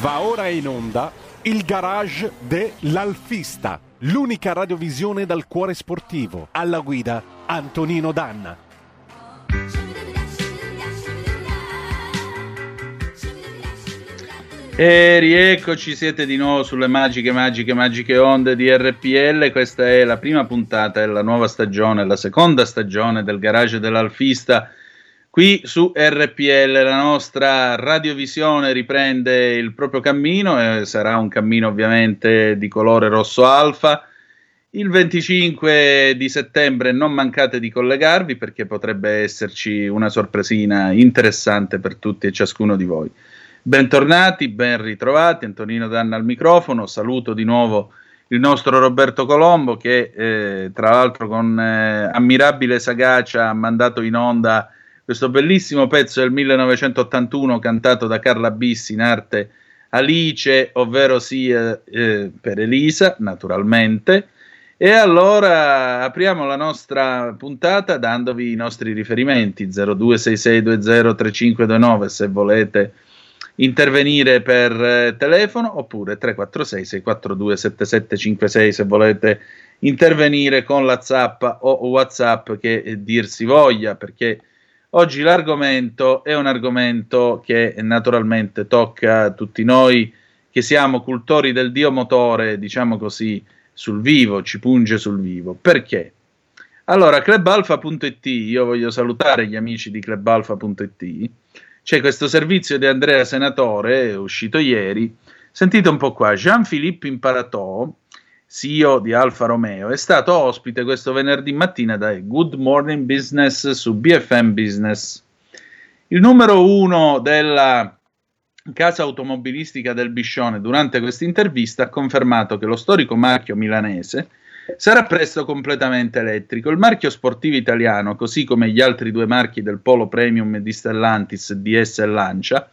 Va ora in onda il garage dell'Alfista, l'unica radiovisione dal cuore sportivo. Alla guida Antonino Danna. E rieccoci, siete di nuovo sulle magiche, magiche, magiche onde di RPL. Questa è la prima puntata della nuova stagione, la seconda stagione del garage dell'Alfista. Qui su RPL la nostra radiovisione riprende il proprio cammino e sarà un cammino ovviamente di colore rosso alfa. Il 25 di settembre non mancate di collegarvi perché potrebbe esserci una sorpresina interessante per tutti e ciascuno di voi. Bentornati, ben ritrovati, Antonino Danna al microfono, saluto di nuovo il nostro Roberto Colombo che eh, tra l'altro con eh, ammirabile sagacia ha mandato in onda questo bellissimo pezzo del 1981 cantato da Carla Bissi in arte Alice, ovvero sia eh, per Elisa, naturalmente. E allora apriamo la nostra puntata dandovi i nostri riferimenti 0266203529 se volete intervenire per eh, telefono oppure 346 642 7756 se volete intervenire con la zappa o whatsapp che eh, dir si voglia perché oggi l'argomento è un argomento che naturalmente tocca tutti noi che siamo cultori del dio motore diciamo così sul vivo ci punge sul vivo. Perché? Allora clubalfa.it io voglio salutare gli amici di clubalfa.it c'è questo servizio di Andrea Senatore, uscito ieri. Sentite un po' qua, Jean-Philippe Imparato, CEO di Alfa Romeo, è stato ospite questo venerdì mattina da Good Morning Business su BFM Business. Il numero uno della casa automobilistica del Biscione durante questa intervista ha confermato che lo storico marchio milanese sarà presto completamente elettrico. Il marchio sportivo italiano, così come gli altri due marchi del Polo Premium di Stellantis, DS e Lancia,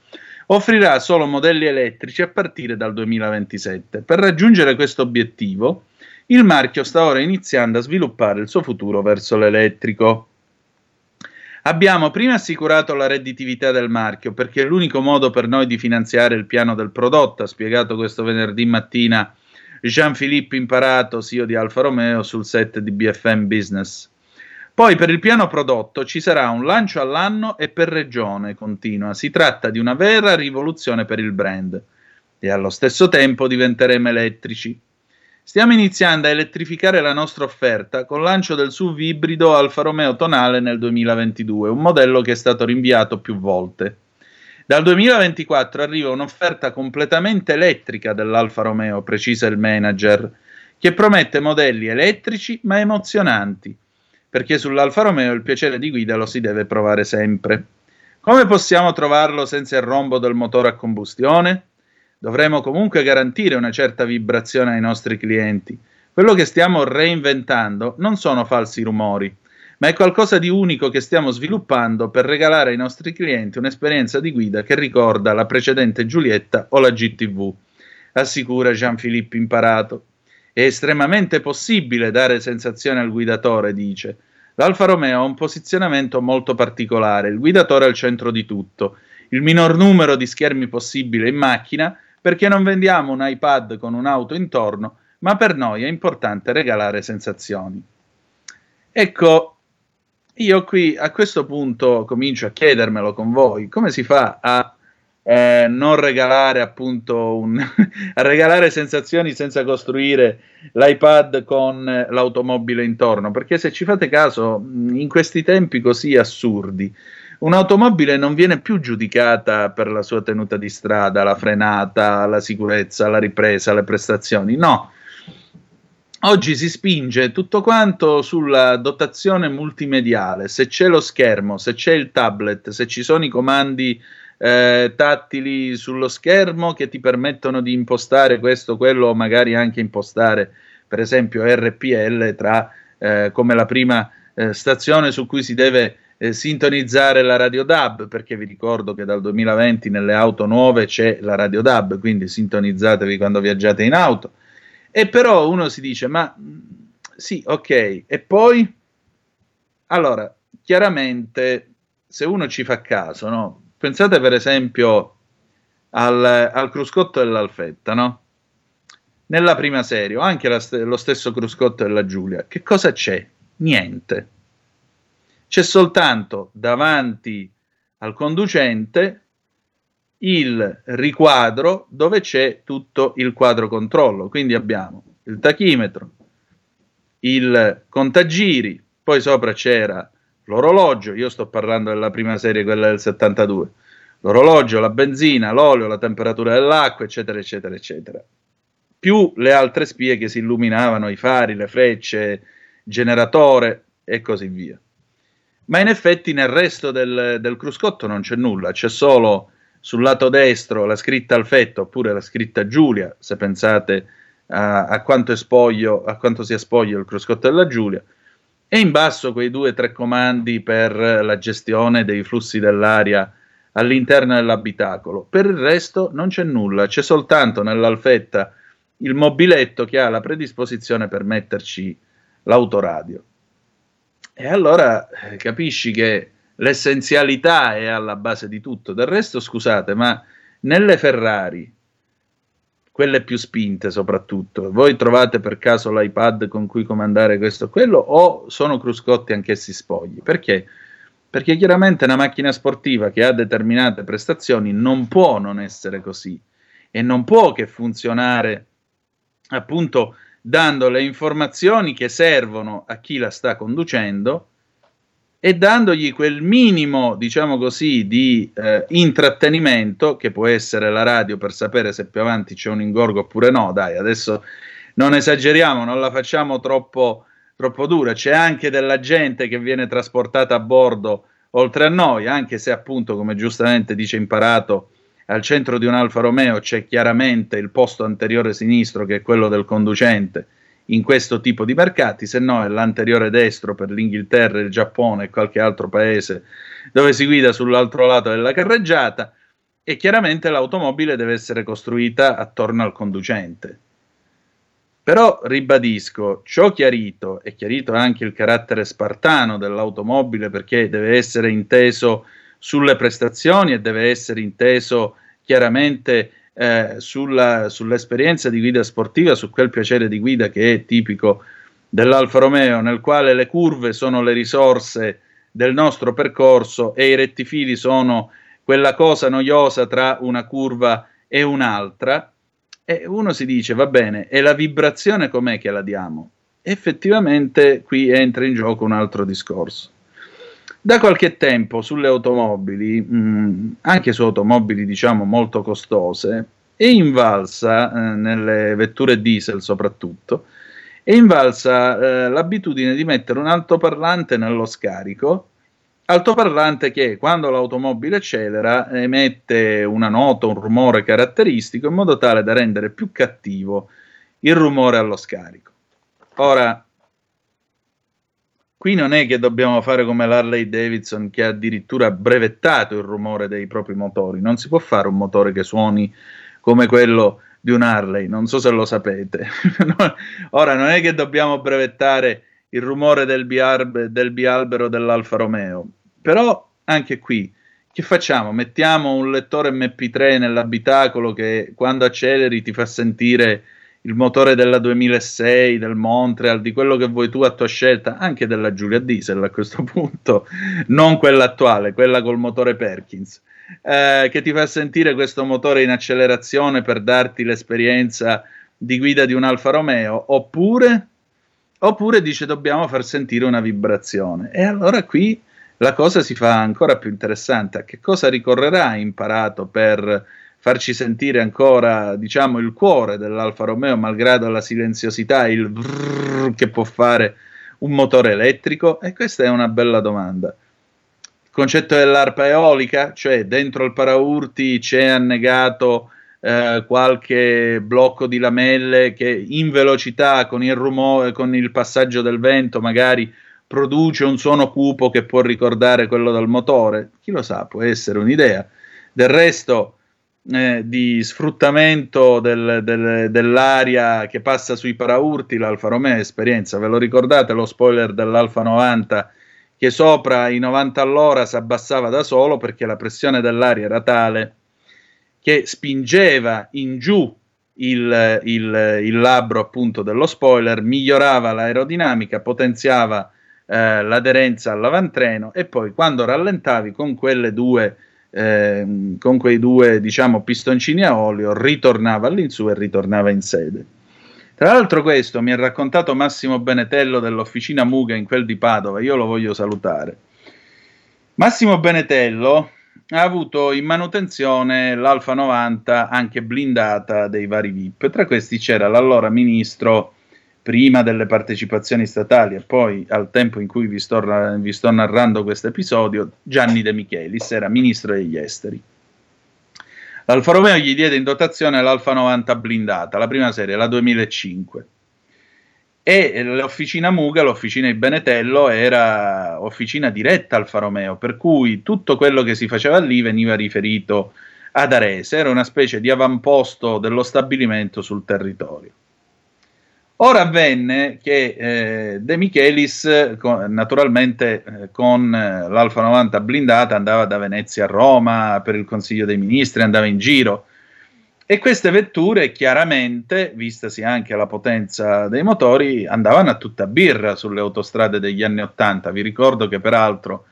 offrirà solo modelli elettrici a partire dal 2027. Per raggiungere questo obiettivo, il marchio sta ora iniziando a sviluppare il suo futuro verso l'elettrico. Abbiamo prima assicurato la redditività del marchio perché è l'unico modo per noi di finanziare il piano del prodotto, ha spiegato questo venerdì mattina Jean-Philippe Imparato, CEO di Alfa Romeo, sul set di BFM Business. Poi per il piano prodotto ci sarà un lancio all'anno e per regione continua. Si tratta di una vera rivoluzione per il brand e allo stesso tempo diventeremo elettrici. Stiamo iniziando a elettrificare la nostra offerta con il lancio del SUV ibrido Alfa Romeo Tonale nel 2022, un modello che è stato rinviato più volte. Dal 2024 arriva un'offerta completamente elettrica dell'Alfa Romeo, precisa il manager, che promette modelli elettrici ma emozionanti, perché sull'Alfa Romeo il piacere di guida lo si deve provare sempre. Come possiamo trovarlo senza il rombo del motore a combustione? Dovremo comunque garantire una certa vibrazione ai nostri clienti. Quello che stiamo reinventando non sono falsi rumori, ma è qualcosa di unico che stiamo sviluppando per regalare ai nostri clienti un'esperienza di guida che ricorda la precedente Giulietta o la GTV, assicura Jean-Philippe Imparato. È estremamente possibile dare sensazione al guidatore, dice. L'Alfa Romeo ha un posizionamento molto particolare, il guidatore al centro di tutto, il minor numero di schermi possibile in macchina perché non vendiamo un iPad con un'auto intorno, ma per noi è importante regalare sensazioni. Ecco, io qui a questo punto comincio a chiedermelo con voi, come si fa a eh, non regalare appunto un, regalare sensazioni senza costruire l'iPad con l'automobile intorno? Perché se ci fate caso, in questi tempi così assurdi, un'automobile non viene più giudicata per la sua tenuta di strada, la frenata, la sicurezza, la ripresa, le prestazioni, no Oggi si spinge tutto quanto sulla dotazione multimediale, se c'è lo schermo, se c'è il tablet, se ci sono i comandi eh, tattili sullo schermo che ti permettono di impostare questo, quello, o magari anche impostare per esempio RPL tra, eh, come la prima eh, stazione su cui si deve eh, sintonizzare la radio DAB, perché vi ricordo che dal 2020 nelle auto nuove c'è la radio DAB, quindi sintonizzatevi quando viaggiate in auto e però uno si dice, ma sì, ok, e poi? Allora, chiaramente, se uno ci fa caso, no? Pensate per esempio al, al cruscotto dell'Alfetta, no? Nella prima serie, o anche la, lo stesso cruscotto della Giulia, che cosa c'è? Niente. C'è soltanto davanti al conducente il riquadro dove c'è tutto il quadro controllo. Quindi abbiamo il tachimetro, il contagiri, poi sopra c'era l'orologio, io sto parlando della prima serie, quella del 72, l'orologio, la benzina, l'olio, la temperatura dell'acqua, eccetera, eccetera, eccetera. Più le altre spie che si illuminavano, i fari, le frecce, generatore e così via. Ma in effetti nel resto del, del cruscotto non c'è nulla, c'è solo sul lato destro la scritta Alfetto oppure la scritta Giulia, se pensate a, a, quanto, spoglio, a quanto sia spoglio il cruscotto della Giulia, e in basso quei due o tre comandi per la gestione dei flussi dell'aria all'interno dell'abitacolo. Per il resto non c'è nulla, c'è soltanto nell'alfetta il mobiletto che ha la predisposizione per metterci l'autoradio. E allora eh, capisci che l'essenzialità è alla base di tutto. Del resto, scusate, ma nelle Ferrari, quelle più spinte soprattutto, voi trovate per caso l'iPad con cui comandare questo o quello o sono cruscotti anch'essi spogli? Perché? Perché chiaramente una macchina sportiva che ha determinate prestazioni non può non essere così e non può che funzionare appunto dando le informazioni che servono a chi la sta conducendo e dandogli quel minimo, diciamo così, di eh, intrattenimento, che può essere la radio per sapere se più avanti c'è un ingorgo oppure no, dai, adesso non esageriamo, non la facciamo troppo, troppo dura, c'è anche della gente che viene trasportata a bordo oltre a noi, anche se appunto, come giustamente dice Imparato, al centro di un Alfa Romeo c'è chiaramente il posto anteriore sinistro che è quello del conducente, in questo tipo di mercati, se no è l'anteriore destro per l'Inghilterra, il Giappone e qualche altro paese dove si guida sull'altro lato della carreggiata e chiaramente l'automobile deve essere costruita attorno al conducente. Però ribadisco, ciò chiarito, è chiarito anche il carattere spartano dell'automobile perché deve essere inteso sulle prestazioni e deve essere inteso chiaramente eh, sulla, sull'esperienza di guida sportiva, su quel piacere di guida che è tipico dell'Alfa Romeo, nel quale le curve sono le risorse del nostro percorso e i rettifili sono quella cosa noiosa tra una curva e un'altra. E uno si dice, va bene, e la vibrazione com'è che la diamo? Effettivamente qui entra in gioco un altro discorso. Da qualche tempo sulle automobili, mh, mm, anche su automobili diciamo molto costose, è invalsa, eh, nelle vetture diesel soprattutto, è invalsa eh, l'abitudine di mettere un altoparlante nello scarico, altoparlante che quando l'automobile accelera emette una nota, un rumore caratteristico in modo tale da rendere più cattivo il rumore allo scarico. Ora, Qui non è che dobbiamo fare come l'Harley Davidson che ha addirittura brevettato il rumore dei propri motori, non si può fare un motore che suoni come quello di un Harley, non so se lo sapete. Ora non è che dobbiamo brevettare il rumore del, biarbe, del bialbero dell'Alfa Romeo, però anche qui che facciamo? Mettiamo un lettore MP3 nell'abitacolo che quando acceleri ti fa sentire il motore della 2006, del Montreal, di quello che vuoi tu a tua scelta, anche della Giulia Diesel a questo punto, non quella attuale, quella col motore Perkins, eh, che ti fa sentire questo motore in accelerazione per darti l'esperienza di guida di un Alfa Romeo, oppure, oppure dice dobbiamo far sentire una vibrazione. E allora qui la cosa si fa ancora più interessante. A che cosa ricorrerà imparato per farci sentire ancora, diciamo, il cuore dell'Alfa Romeo, malgrado la silenziosità, il brrr che può fare un motore elettrico? E questa è una bella domanda. Il concetto dell'arpa eolica, cioè dentro il paraurti c'è annegato eh, qualche blocco di lamelle che in velocità con il rumore, con il passaggio del vento magari produce un suono cupo che può ricordare quello del motore? Chi lo sa, può essere un'idea. Del resto, eh, di sfruttamento del, del, dell'aria che passa sui paraurti, l'Alfa Romeo esperienza, ve lo ricordate lo spoiler dell'Alfa 90 che sopra i 90 all'ora si abbassava da solo perché la pressione dell'aria era tale che spingeva in giù il, il, il labbro appunto dello spoiler, migliorava l'aerodinamica, potenziava eh, l'aderenza all'avantreno e poi quando rallentavi con quelle due eh, con quei due diciamo pistoncini a olio ritornava all'insù e ritornava in sede. Tra l'altro questo mi ha raccontato Massimo Benetello dell'officina Muga in quel di Padova, io lo voglio salutare. Massimo Benetello ha avuto in manutenzione l'Alfa 90 anche blindata dei vari VIP. Tra questi c'era l'allora ministro prima delle partecipazioni statali e poi al tempo in cui vi sto, vi sto narrando questo episodio, Gianni De Michelis era ministro degli esteri. L'Alfa Romeo gli diede in dotazione l'Alfa 90 blindata, la prima serie, la 2005 e l'officina Muga, l'officina di Benetello, era officina diretta Alfa Romeo, per cui tutto quello che si faceva lì veniva riferito ad Arese, era una specie di avamposto dello stabilimento sul territorio. Ora avvenne che eh, De Michelis, con, naturalmente eh, con eh, l'Alfa 90 blindata, andava da Venezia a Roma per il Consiglio dei Ministri, andava in giro e queste vetture, chiaramente, vistasi anche la potenza dei motori, andavano a tutta birra sulle autostrade degli anni Ottanta. Vi ricordo che, peraltro,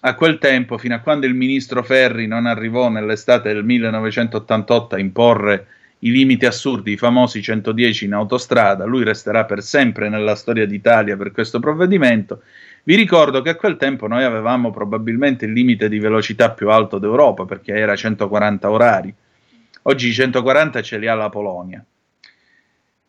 a quel tempo, fino a quando il ministro Ferri non arrivò nell'estate del 1988 a imporre i limiti assurdi, i famosi 110 in autostrada, lui resterà per sempre nella storia d'Italia per questo provvedimento. Vi ricordo che a quel tempo noi avevamo probabilmente il limite di velocità più alto d'Europa perché era 140 orari Oggi i 140 ce li ha la Polonia.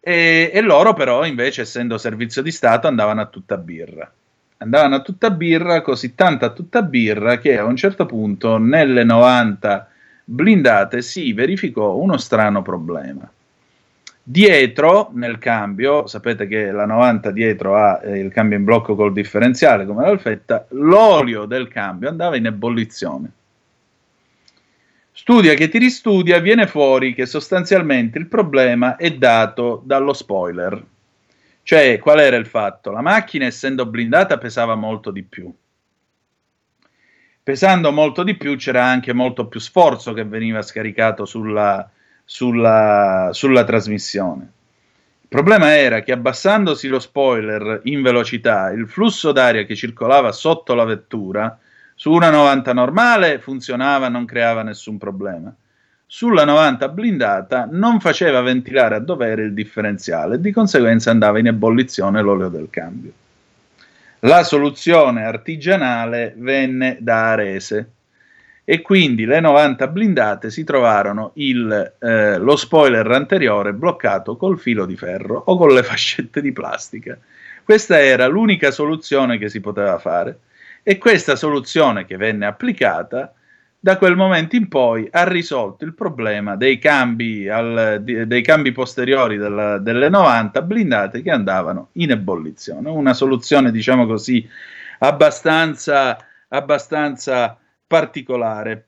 E, e, loro però, invece, essendo servizio di Stato, andavano a tutta birra. Andavano a tutta birra, così tanta a tutta birra, che a un certo punto, nelle 90 blindate, si verificò uno strano problema. Dietro, nel cambio, sapete che la 90 dietro ha eh, il cambio in blocco col differenziale come l'alfetta, l'olio del cambio andava in ebollizione Studia che ti ristudia, viene fuori che sostanzialmente il problema è dato dallo spoiler. Cioè, qual era il fatto? La macchina, essendo blindata, pesava molto di più. Pesando molto di più, c'era anche molto più sforzo che veniva scaricato sulla, sulla, sulla trasmissione. Il problema era che abbassandosi lo spoiler in velocità, il flusso d'aria che circolava sotto la vettura su una 90 normale funzionava, non creava nessun problema. Sulla 90 blindata non faceva ventilare a dovere il differenziale e di conseguenza andava in ebollizione l'olio del cambio. La soluzione artigianale venne da Arese e quindi le 90 blindate si trovarono il, eh, lo spoiler anteriore bloccato col filo di ferro o con le fascette di plastica. Questa era l'unica soluzione che si poteva fare e questa soluzione che venne applicata da quel momento in poi ha risolto il problema dei cambi, al, dei cambi posteriori della, delle 90 blindate che andavano in ebollizione. Una soluzione, diciamo così, abbastanza, abbastanza particolare.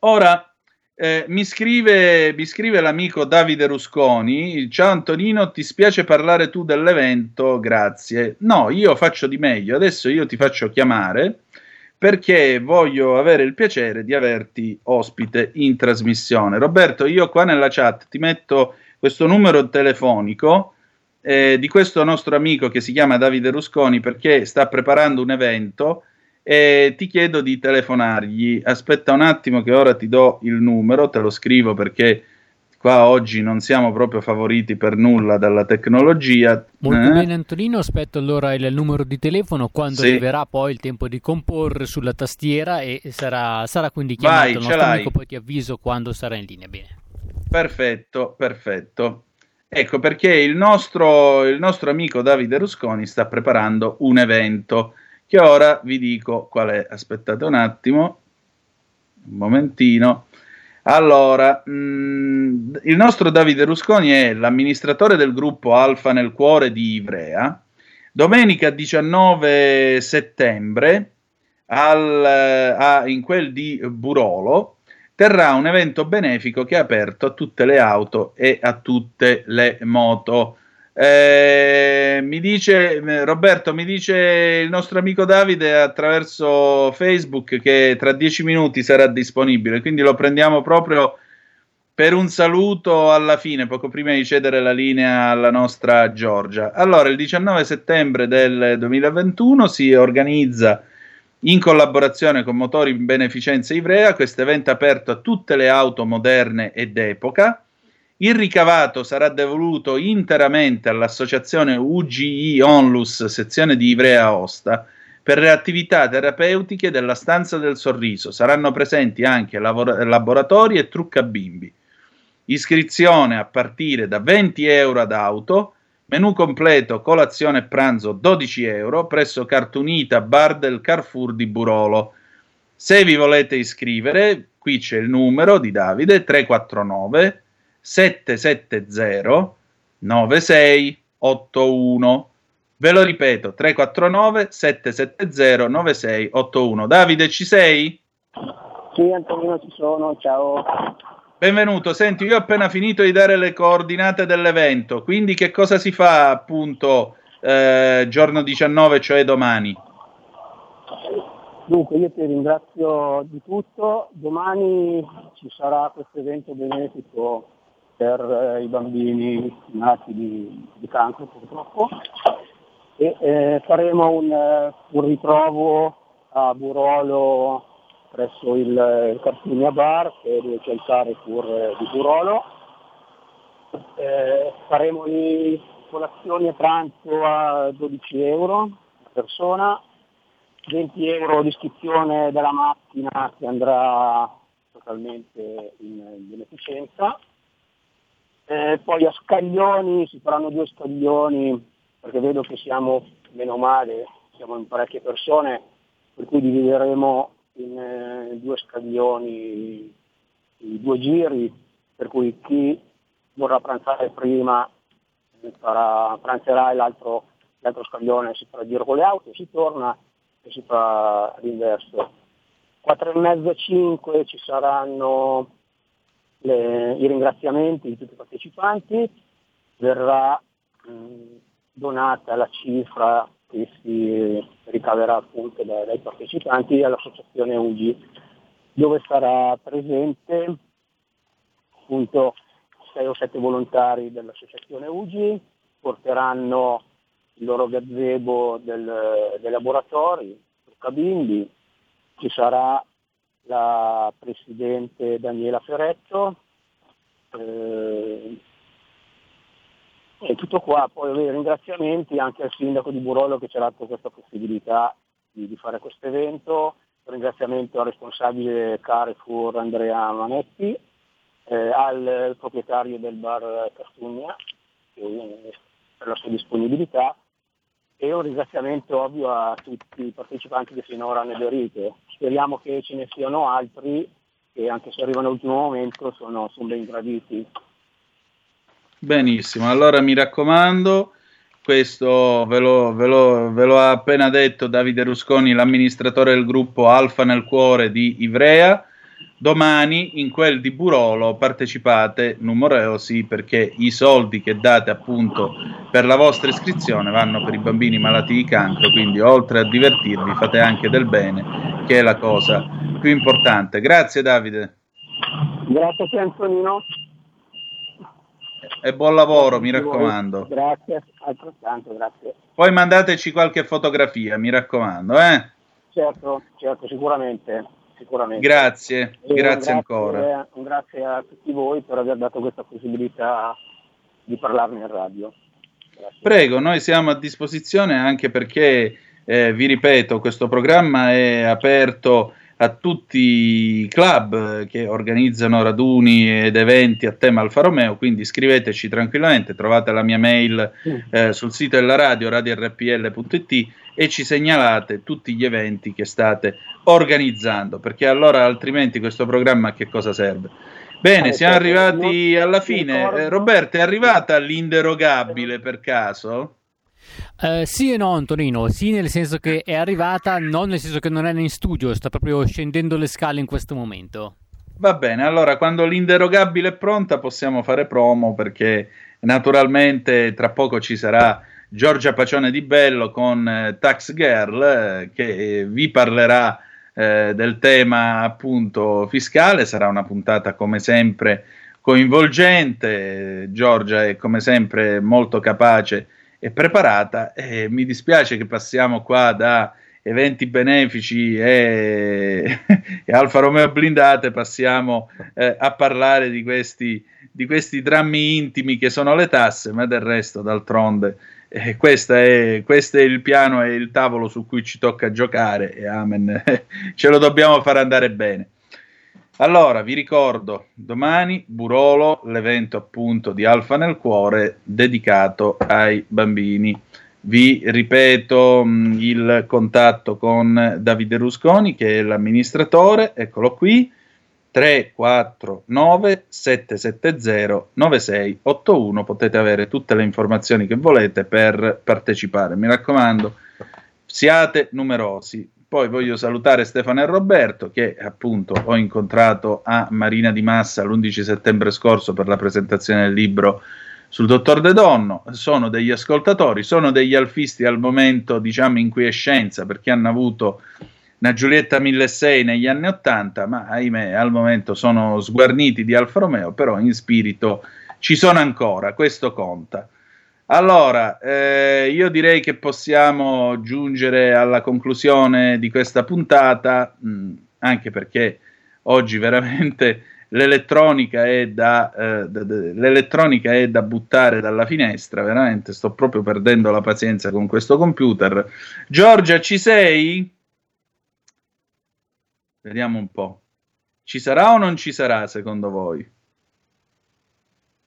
Ora, eh, mi, scrive, mi, scrive, l'amico Davide Rusconi: Ciao Antonino, ti spiace parlare tu dell'evento? Grazie. No, io faccio di meglio. Adesso io ti faccio chiamare perché voglio avere il piacere di averti ospite in trasmissione. Roberto, io qua nella chat ti metto questo numero telefonico eh, di questo nostro amico che si chiama Davide Rusconi perché sta preparando un evento e ti chiedo di telefonargli. Aspetta un attimo che ora ti do il numero, te lo scrivo perché qua oggi non siamo proprio favoriti per nulla dalla tecnologia. Molto eh? bene Antonino, aspetto allora il numero di telefono quando sì. arriverà poi il tempo di comporre sulla tastiera e sarà, sarà quindi chiamato Vai, il nostro amico, poi ti avviso quando sarà in linea. Bene. Perfetto, perfetto. Ecco perché il nostro, il nostro amico Davide Rusconi sta preparando un evento che ora vi dico qual è. Aspettate un attimo, un momentino. Allora, mh, mm, il nostro Davide Rusconi è l'amministratore del gruppo Alfa nel cuore di Ivrea. Domenica 19 settembre, al, a, in quel di Burolo, terrà un evento benefico che è aperto a tutte le auto e a tutte le moto Eh, mi dice Roberto, mi dice il nostro amico Davide attraverso Facebook che tra dieci minuti sarà disponibile, quindi lo prendiamo proprio per un saluto alla fine, poco prima di cedere la linea alla nostra Giorgia. Allora, il 19 settembre del 2021 si organizza in collaborazione con Motori in Beneficenza Ivrea questo evento aperto a tutte le auto moderne e d'epoca il ricavato sarà devoluto interamente all'associazione UGI Onlus, sezione di Ivrea Osta, per le attività terapeutiche della stanza del sorriso. Saranno presenti anche lavora- laboratori e trucca bimbi. Iscrizione a partire da 20 euro ad auto, menù completo colazione e pranzo 12 euro presso Cartunita Bar del Carrefour di Burolo. Se vi volete iscrivere, qui c'è il numero di Davide 349 770 9681. Ve lo ripeto, 349 770 9681. Davide, ci sei? Sì, Antonino, ci sono, ciao. Benvenuto, senti, io ho appena finito di dare le coordinate dell'evento, quindi che cosa si fa appunto eh, giorno 19, cioè domani? Dunque, io ti ringrazio di tutto. Domani ci sarà questo evento benefico per eh, i bambini nati di, di cancro purtroppo e eh, faremo un, eh, un, ritrovo a Burolo presso il, il Cartunia Bar che è dove c'è il Carrefour eh, di Burolo. Eh, faremo le colazioni e pranzo a 12 euro a persona, 20 euro di iscrizione della macchina che andrà totalmente in beneficenza eh, poi a scaglioni si faranno due scaglioni, perché vedo che siamo, meno male, siamo in parecchie persone, per cui divideremo in eh, due scaglioni i due giri, per cui chi vorrà pranzare prima farà, pranzerà e l'altro, l'altro scaglione si farà il giro con le auto, si torna e si fa l'inverso. 4 e mezza, 5 ci saranno le, i ringraziamenti di tutti i partecipanti, verrà mh, donata la cifra che si ricaverà appunto dai, dai partecipanti all'associazione UGI, dove sarà presente appunto 6 o 7 volontari dell'associazione UGI, porteranno il loro gazebo del, dei laboratori, Cabindi, ci sarà la Presidente Daniela Ferretto. Eh, e tutto qua, poi ringraziamenti anche al Sindaco di Burolo che ci ha dato questa possibilità di, di fare questo evento, ringraziamento al responsabile Carrefour Andrea Manetti, eh, al proprietario del bar Castugna per la sua disponibilità e un ringraziamento ovvio a tutti i partecipanti che finora hanno aderito. Speriamo che ce ne siano altri che anche se arrivano all'ultimo momento sono, sono ben graditi. Benissimo, allora mi raccomando, questo ve lo, ve, lo, ve lo, ha appena detto Davide Rusconi, l'amministratore del gruppo Alfa nel cuore di Ivrea domani in quel di Burolo partecipate numerosi perché i soldi che date appunto per la vostra iscrizione vanno per i bambini malati di cancro, quindi oltre a divertirvi fate anche del bene, che è la cosa più importante. Grazie Davide. Grazie a te Antonino. E buon lavoro, mi raccomando. Grazie, altrettanto, grazie. Poi mandateci qualche fotografia, mi raccomando, eh? Certo, certo, sicuramente sicuramente. Grazie, grazie, grazie, ancora. Un grazie a tutti voi per aver dato questa possibilità di parlarne in radio. Grazie. Prego, noi siamo a disposizione anche perché, eh, vi ripeto, questo programma è aperto a tutti i club che organizzano raduni ed eventi a tema Alfa Romeo, quindi scriveteci tranquillamente, trovate la mia mail eh, sul sito della radio radiorpl.it e ci segnalate tutti gli eventi che state organizzando, perché allora altrimenti questo programma a che cosa serve? Bene, eh, siamo certo. arrivati alla fine. Eh, Roberto, è arrivata l'inderogabile per caso? Uh, sì e no, Antonino, sì nel senso che è arrivata, non nel senso che non è in studio, sta proprio scendendo le scale in questo momento. Va bene, allora quando l'inderogabile è pronta possiamo fare promo perché Naturalmente tra poco ci sarà Giorgia Pacione di Bello con eh, Tax Girl eh, che vi parlerà eh, del tema appunto fiscale, sarà una puntata come sempre coinvolgente, Giorgia è come sempre molto capace e preparata. E mi dispiace che passiamo qua da eventi benefici e, e Alfa Romeo blindate. Passiamo eh, a parlare di questi, di questi drammi intimi che sono le tasse, ma del resto d'altronde eh, è, questo è il piano e il tavolo su cui ci tocca giocare e amen, ce lo dobbiamo far andare bene. Allora, vi ricordo, domani Burolo, l'evento appunto di Alfa nel Cuore dedicato ai bambini. Vi ripeto mh, mm, il contatto con Davide Rusconi, che è l'amministratore, eccolo qui, 349 770 9681. Potete avere tutte le informazioni che volete per partecipare. Mi raccomando, siate numerosi. Poi voglio salutare Stefano e Roberto che appunto ho incontrato a Marina di Massa l'11 settembre scorso per la presentazione del libro sul dottor De Donno. Sono degli ascoltatori, sono degli alfisti al momento diciamo in quiescenza perché hanno avuto una Giulietta 1006 negli anni 80, ma ahimè al momento sono sguarniti di Alfa Romeo, però in spirito ci sono ancora, questo conta. Allora, eh, io direi che possiamo giungere alla conclusione di questa puntata, mh, mm, anche perché oggi veramente l'elettronica è, da, eh, d- d- l'elettronica è da buttare dalla finestra, veramente sto proprio perdendo la pazienza con questo computer. Giorgia, ci sei? Vediamo un po'. Ci sarà o non ci sarà secondo voi?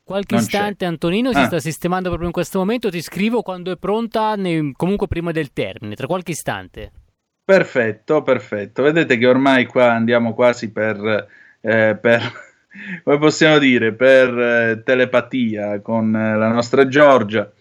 Qualche non istante c'è. Antonino si ah. sta sistemando proprio in questo momento, ti scrivo quando è pronta, ne, comunque prima del termine, tra qualche istante. Perfetto, perfetto. Vedete che ormai qua andiamo quasi per, eh, per come possiamo dire, per eh, telepatia con eh, la nostra Giorgia.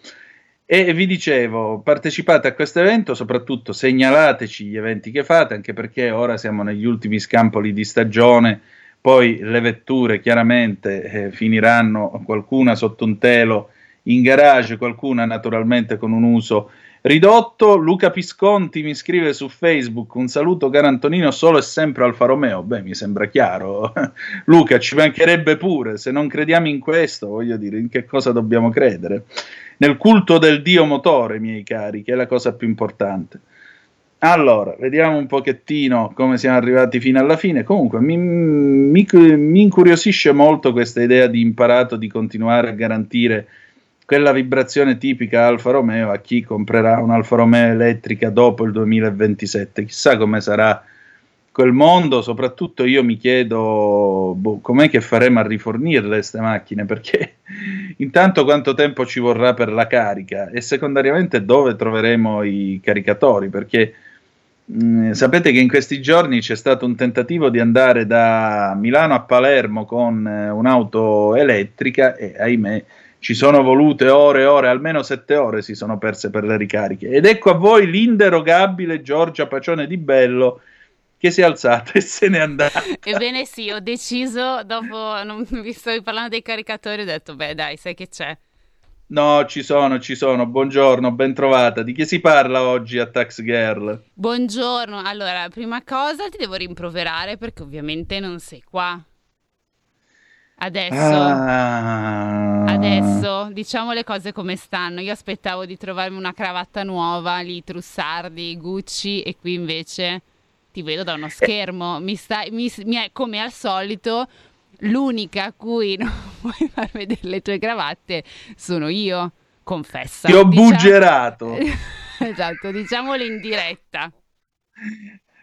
E vi dicevo, partecipate a questo evento, soprattutto segnalateci gli eventi che fate, anche perché ora siamo negli ultimi scampoli di stagione poi le vetture chiaramente eh, finiranno qualcuna sotto un telo in garage, qualcuna naturalmente con un uso ridotto. Luca Pisconti mi scrive su Facebook un saluto caro Antonino solo e sempre Alfa Romeo. Beh, mi sembra chiaro. Luca, ci mancherebbe pure, se non crediamo in questo, voglio dire, in che cosa dobbiamo credere? Nel culto del dio motore, miei cari, che è la cosa più importante. Allora, vediamo un pochettino come siamo arrivati fino alla fine. Comunque, mi, mi, mi, incuriosisce molto questa idea di imparato di continuare a garantire quella vibrazione tipica Alfa Romeo a chi comprerà un'Alfa Romeo elettrica dopo il 2027. Chissà come sarà quel mondo, soprattutto io mi chiedo boh, com'è che faremo a rifornirle queste macchine, perché intanto quanto tempo ci vorrà per la carica? E secondariamente dove troveremo i caricatori, perché Mm, sapete che in questi giorni c'è stato un tentativo di andare da Milano a Palermo con eh, un'auto elettrica e ahimè ci sono volute ore e ore, almeno sette ore si sono perse per le ricariche. Ed ecco a voi l'inderogabile Giorgia Pacione di Bello che si è alzata e se n'è andata. Ebbene sì, ho deciso, dopo, non vi stavi parlando dei caricatori, ho detto, beh dai, sai che c'è. No, ci sono, ci sono. Buongiorno, ben trovata. Di che si parla oggi a Tax Girl? Buongiorno. Allora, prima cosa ti devo rimproverare perché ovviamente non sei qua. Adesso, ah. adesso, diciamo le cose come stanno. Io aspettavo di trovarmi una cravatta nuova, lì Trussardi, Gucci, e qui invece ti vedo da uno schermo. Mi stai, mi, mi è, come al solito, l'unica a cui non vuoi far vedere le tue cravatte sono io, confessa. Ti ho diciamo... buggerato. esatto, diciamolo in diretta.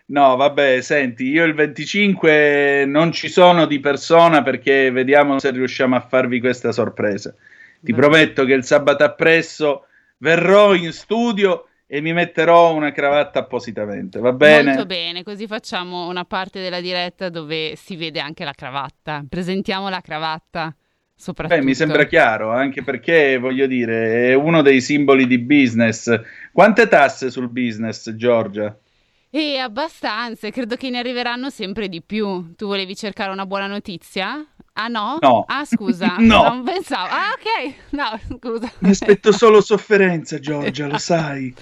No, vabbè, senti, io il 25 non ci sono di persona perché vediamo se riusciamo a farvi questa sorpresa. Ti Beh. prometto che il sabato appresso verrò in studio e mi metterò una cravatta appositamente, va bene? Molto bene, così facciamo una parte della diretta dove si vede anche la cravatta. Presentiamo la cravatta. Beh, mi sembra chiaro, anche perché voglio dire, è uno dei simboli di business. Quante tasse sul business, Giorgia? E abbastanza, credo che ne arriveranno sempre di più. Tu volevi cercare una buona notizia? Ah no? No. Ah scusa, no. non pensavo. Ah ok, no scusa. Mi aspetto solo sofferenza Giorgia, lo sai.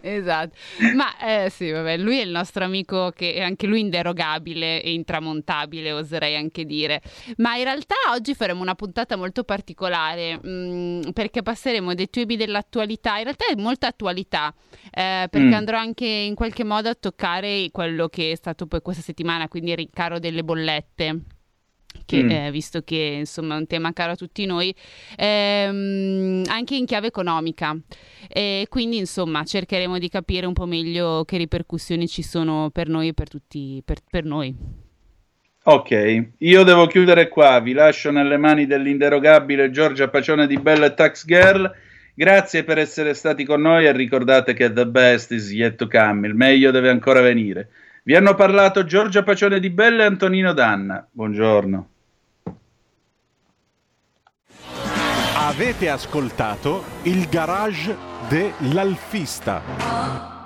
Esatto, ma eh, sì, vabbè, lui è il nostro amico che è anche lui inderogabile e intramontabile, oserei anche dire. Ma in realtà oggi faremo una puntata molto particolare mh, mm, perché passeremo dai tubi dell'attualità, in realtà è molta attualità, eh, perché mm. andrò anche in qualche modo a toccare quello che è stato poi questa settimana, quindi il rincaro delle bollette che mm. eh, visto che insomma è un tema caro a tutti noi, ehm, anche in chiave economica. E quindi insomma cercheremo di capire un po' meglio che ripercussioni ci sono per noi e per tutti, per, per noi. Ok, io devo chiudere qua, vi lascio nelle mani dell'inderogabile Giorgia Pacione di Bella Tax Girl. Grazie per essere stati con noi e ricordate che the best is yet to come, il meglio deve ancora venire. Vi hanno parlato Giorgia Pacione di Bella e Antonino Danna. Buongiorno. Avete ascoltato il garage dell'Alfista.